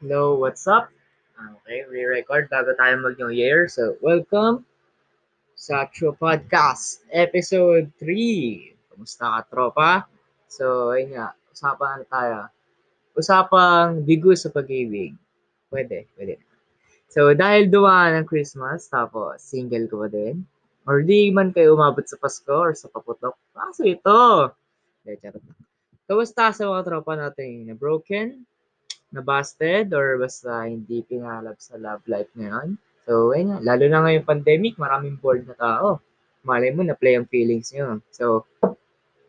what's up? Okay, re-record bago tayo mag-New Year. So, welcome sa True Podcast, Episode 3. Kumusta ka, tropa? So, ayun nga, usapan na tayo. Usapang bigo sa pag-ibig. Pwede, pwede. So, dahil dumaan ng Christmas, tapos single ko ba din? Or di man kayo umabot sa Pasko or sa paputok? Kaso ito! Kamusta sa mga tropa natin na broken, na busted, or basta hindi pinalab sa love life ngayon? So, ayun nga, lalo na ngayong pandemic, maraming bored na tao. Malay mo, na-play ang feelings nyo. So,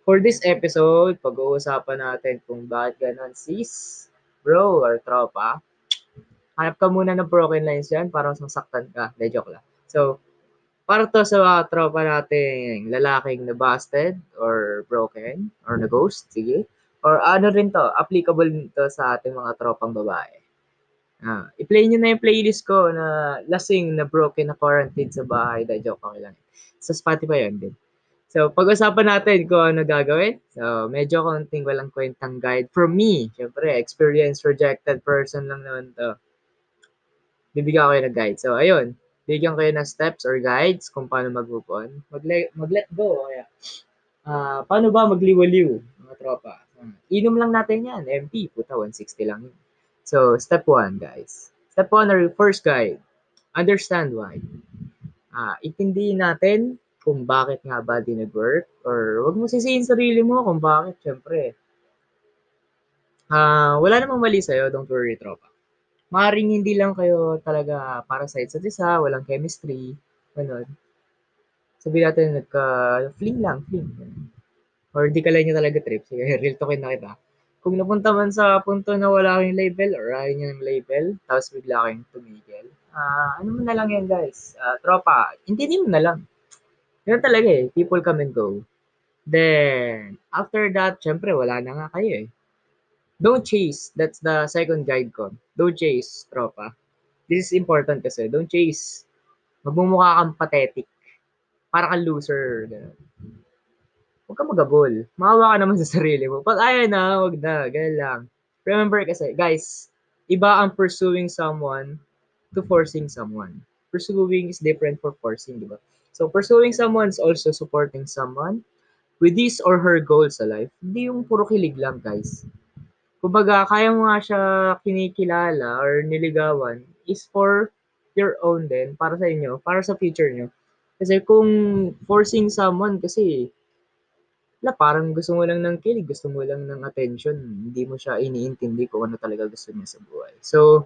for this episode, pag-uusapan natin kung bakit ganon sis, bro, or tropa. Hanap ka muna ng broken lines yan para masaktan ka. De, joke lang. So, para to sa mga tropa nating lalaking na busted or broken or na ghost, sige. Or ano rin to, applicable to sa ating mga tropang babae. Ah, i-play nyo na yung playlist ko na lasing na broken na quarantine sa bahay. Da joke ko lang. Sa Spotify yun din. So, pag-usapan natin kung ano gagawin. So, medyo konting walang kwentang guide from me. Siyempre, experienced rejected person lang naman to. Bibigyan ko kayo ng guide. So, ayun bigyan kayo ng steps or guides kung paano mag-move on. Mag-let, mag-let go. Kaya, uh, paano ba magliwaliw, mga tropa? Uh, inom lang natin yan. MP, puta, 160 lang yun. So, step one, guys. Step one or first guide. Understand why. Uh, itindihin natin kung bakit nga ba di nag-work or wag mo sisihin sarili mo kung bakit, syempre. Uh, wala namang mali sa'yo, don't worry, tropa maaaring hindi lang kayo talaga para sa isa't isa, walang chemistry, ganun. Sabihin natin, nagka-fling lang, fling. Or di ka lang niya talaga trip. Sige, real talkin na kita. Kung napunta man sa punto na wala kayong label or ayaw niya ng label, tapos bigla kayong tumigil, uh, ano mo na lang yan, guys? Uh, tropa, intindihin mo na lang. Ganun talaga eh. People come and go. Then, after that, syempre, wala na nga kayo eh. Don't chase. That's the second guide ko. Don't chase, tropa. This is important kasi. Don't chase. Magmumukha kang pathetic. Para kang loser. Ganun. Huwag ka magabol. Maawa ka naman sa sarili mo. Pag ayaw na, huwag na. Ganun lang. Remember kasi, guys, iba ang pursuing someone to forcing someone. Pursuing is different for forcing, di ba? So, pursuing someone is also supporting someone with his or her goals sa life. Hindi yung puro kilig lang, guys kumbaga kaya mo nga siya kinikilala or niligawan is for your own din, para sa inyo, para sa future nyo. Kasi kung forcing someone kasi, la, parang gusto mo lang ng kilig, gusto mo lang ng attention, hindi mo siya iniintindi kung ano talaga gusto niya sa buhay. So,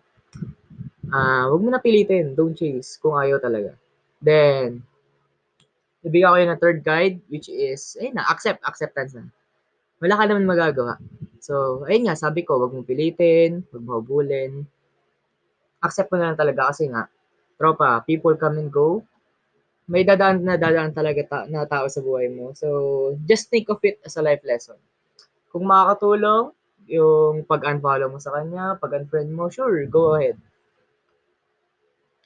uh, wag mo na pilitin, don't chase kung ayaw talaga. Then, ibigay ko yung third guide, which is, ayun na, accept, acceptance na. Wala ka naman magagawa. So, ayun nga, sabi ko, wag mong pilitin, wag mo habulin. Accept mo na lang talaga kasi nga, tropa, people come and go. May dadaan na dadaan talaga ta- na tao sa buhay mo. So, just think of it as a life lesson. Kung makakatulong, yung pag-unfollow mo sa kanya, pag-unfriend mo, sure, go ahead.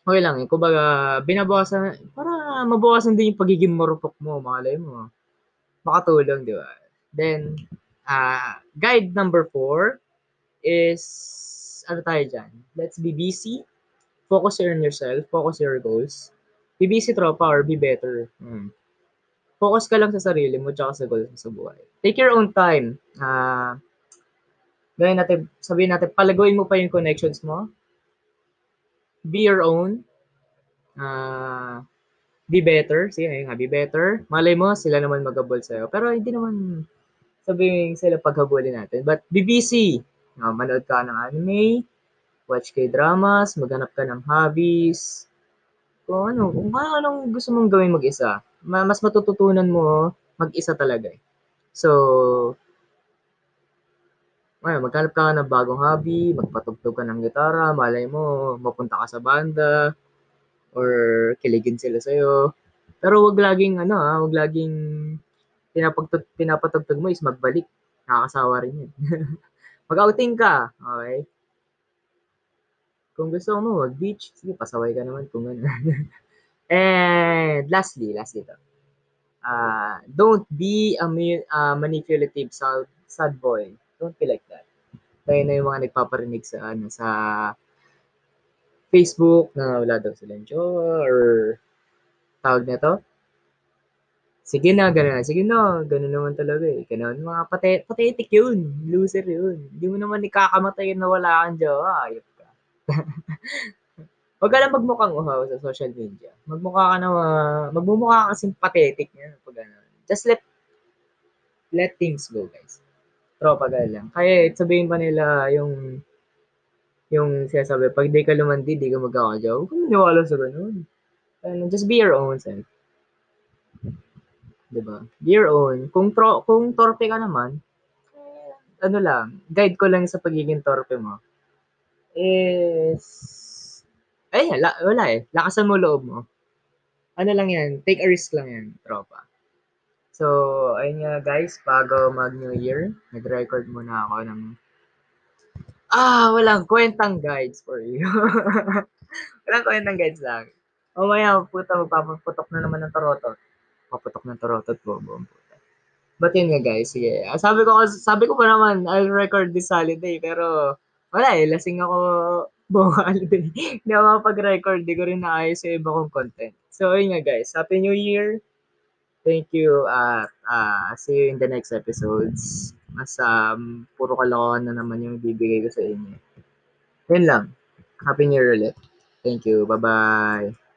Okay lang eh. Kumbaga, binabawasan, para mabawasan din yung pagiging marupok mo, malay mo. Makatulong, di ba? Then, uh, guide number four is, ano tayo dyan? Let's be busy. Focus on yourself. Focus on your goals. Be busy, tropa, or be better. Hmm. Focus ka lang sa sarili mo tsaka sa goals mo sa buhay. Take your own time. Uh, gawin natin, sabihin natin, palaguin mo pa yung connections mo. Be your own. Uh, be better. Sige nga, be better. Malay mo, sila naman mag-abol sa'yo. Pero hindi naman sabihin sila paghabulin natin. But be busy. Uh, manood ka ng anime, watch k-dramas, maghanap ka ng hobbies, kung ano, kung ano anong gusto mong gawin mag-isa. Mas matututunan mo mag-isa talaga eh. So, ay, maghanap ka ng bagong hobby, magpatugtog ka ng gitara, malay mo, mapunta ka sa banda, or kiligin sila sa'yo. Pero wag laging, ano ha, wag laging pinapagtug pinapatugtog mo is magbalik. Nakakasawa rin yun. Mag-outing ka, okay? Kung gusto mo mag-beach, sige, pasaway ka naman kung ano. And lastly, lastly to. Uh, don't be a uh, manipulative sad, sad boy. Don't be like that. Tayo na yung mga nagpaparinig sa ano sa Facebook na wala daw silang jowa or tawag nito? Sige na, gano'n na. Sige na, gano'n naman talaga eh. Gano'n, mga pate pathetic yun, loser yun. Hindi mo naman ikakamatay na wala kang jowa, hayop ka. Wag ka lang magmukhang uhaw sa social media. Magmukha ka na magmumukha ka kasing pathetic niyan 'pag. Just let let things go, guys. Tropa girl lang. Kahit sabihin pa nila yung yung sinasabi, 'pag di ka lumandi, di ka magkaka-jowa. Huwag kang maniwala sa gano'n. Ano, just be your own self. 'Di ba? Be your own. Kung tro kung torpe ka naman, ano lang, guide ko lang sa pagiging torpe mo is ayun la wala eh, lakasan mo loob mo. Ano lang 'yan, take a risk lang 'yan, tropa. So, ayun nga guys, bago mag-New Year, nag-record muna ako ng ah, walang kwentang guides for you. walang kwentang guides lang. Mamaya puta magpapaputok na naman ng torotot. Paputok ng torotot, bobo puta. But yun nga guys, sige. Sabi ko sabi ko pa naman I'll record this holiday pero wala eh, lasing ako buong holiday. Hindi ako makapag-record, di ko rin naayos yung iba kong content. So ayun nga guys, Happy New Year! Thank you at uh, see you in the next episodes. Mas um, puro kalokohan na naman yung bibigay ko sa inyo. Yun lang. Happy New Year ulit. Thank you. Bye-bye.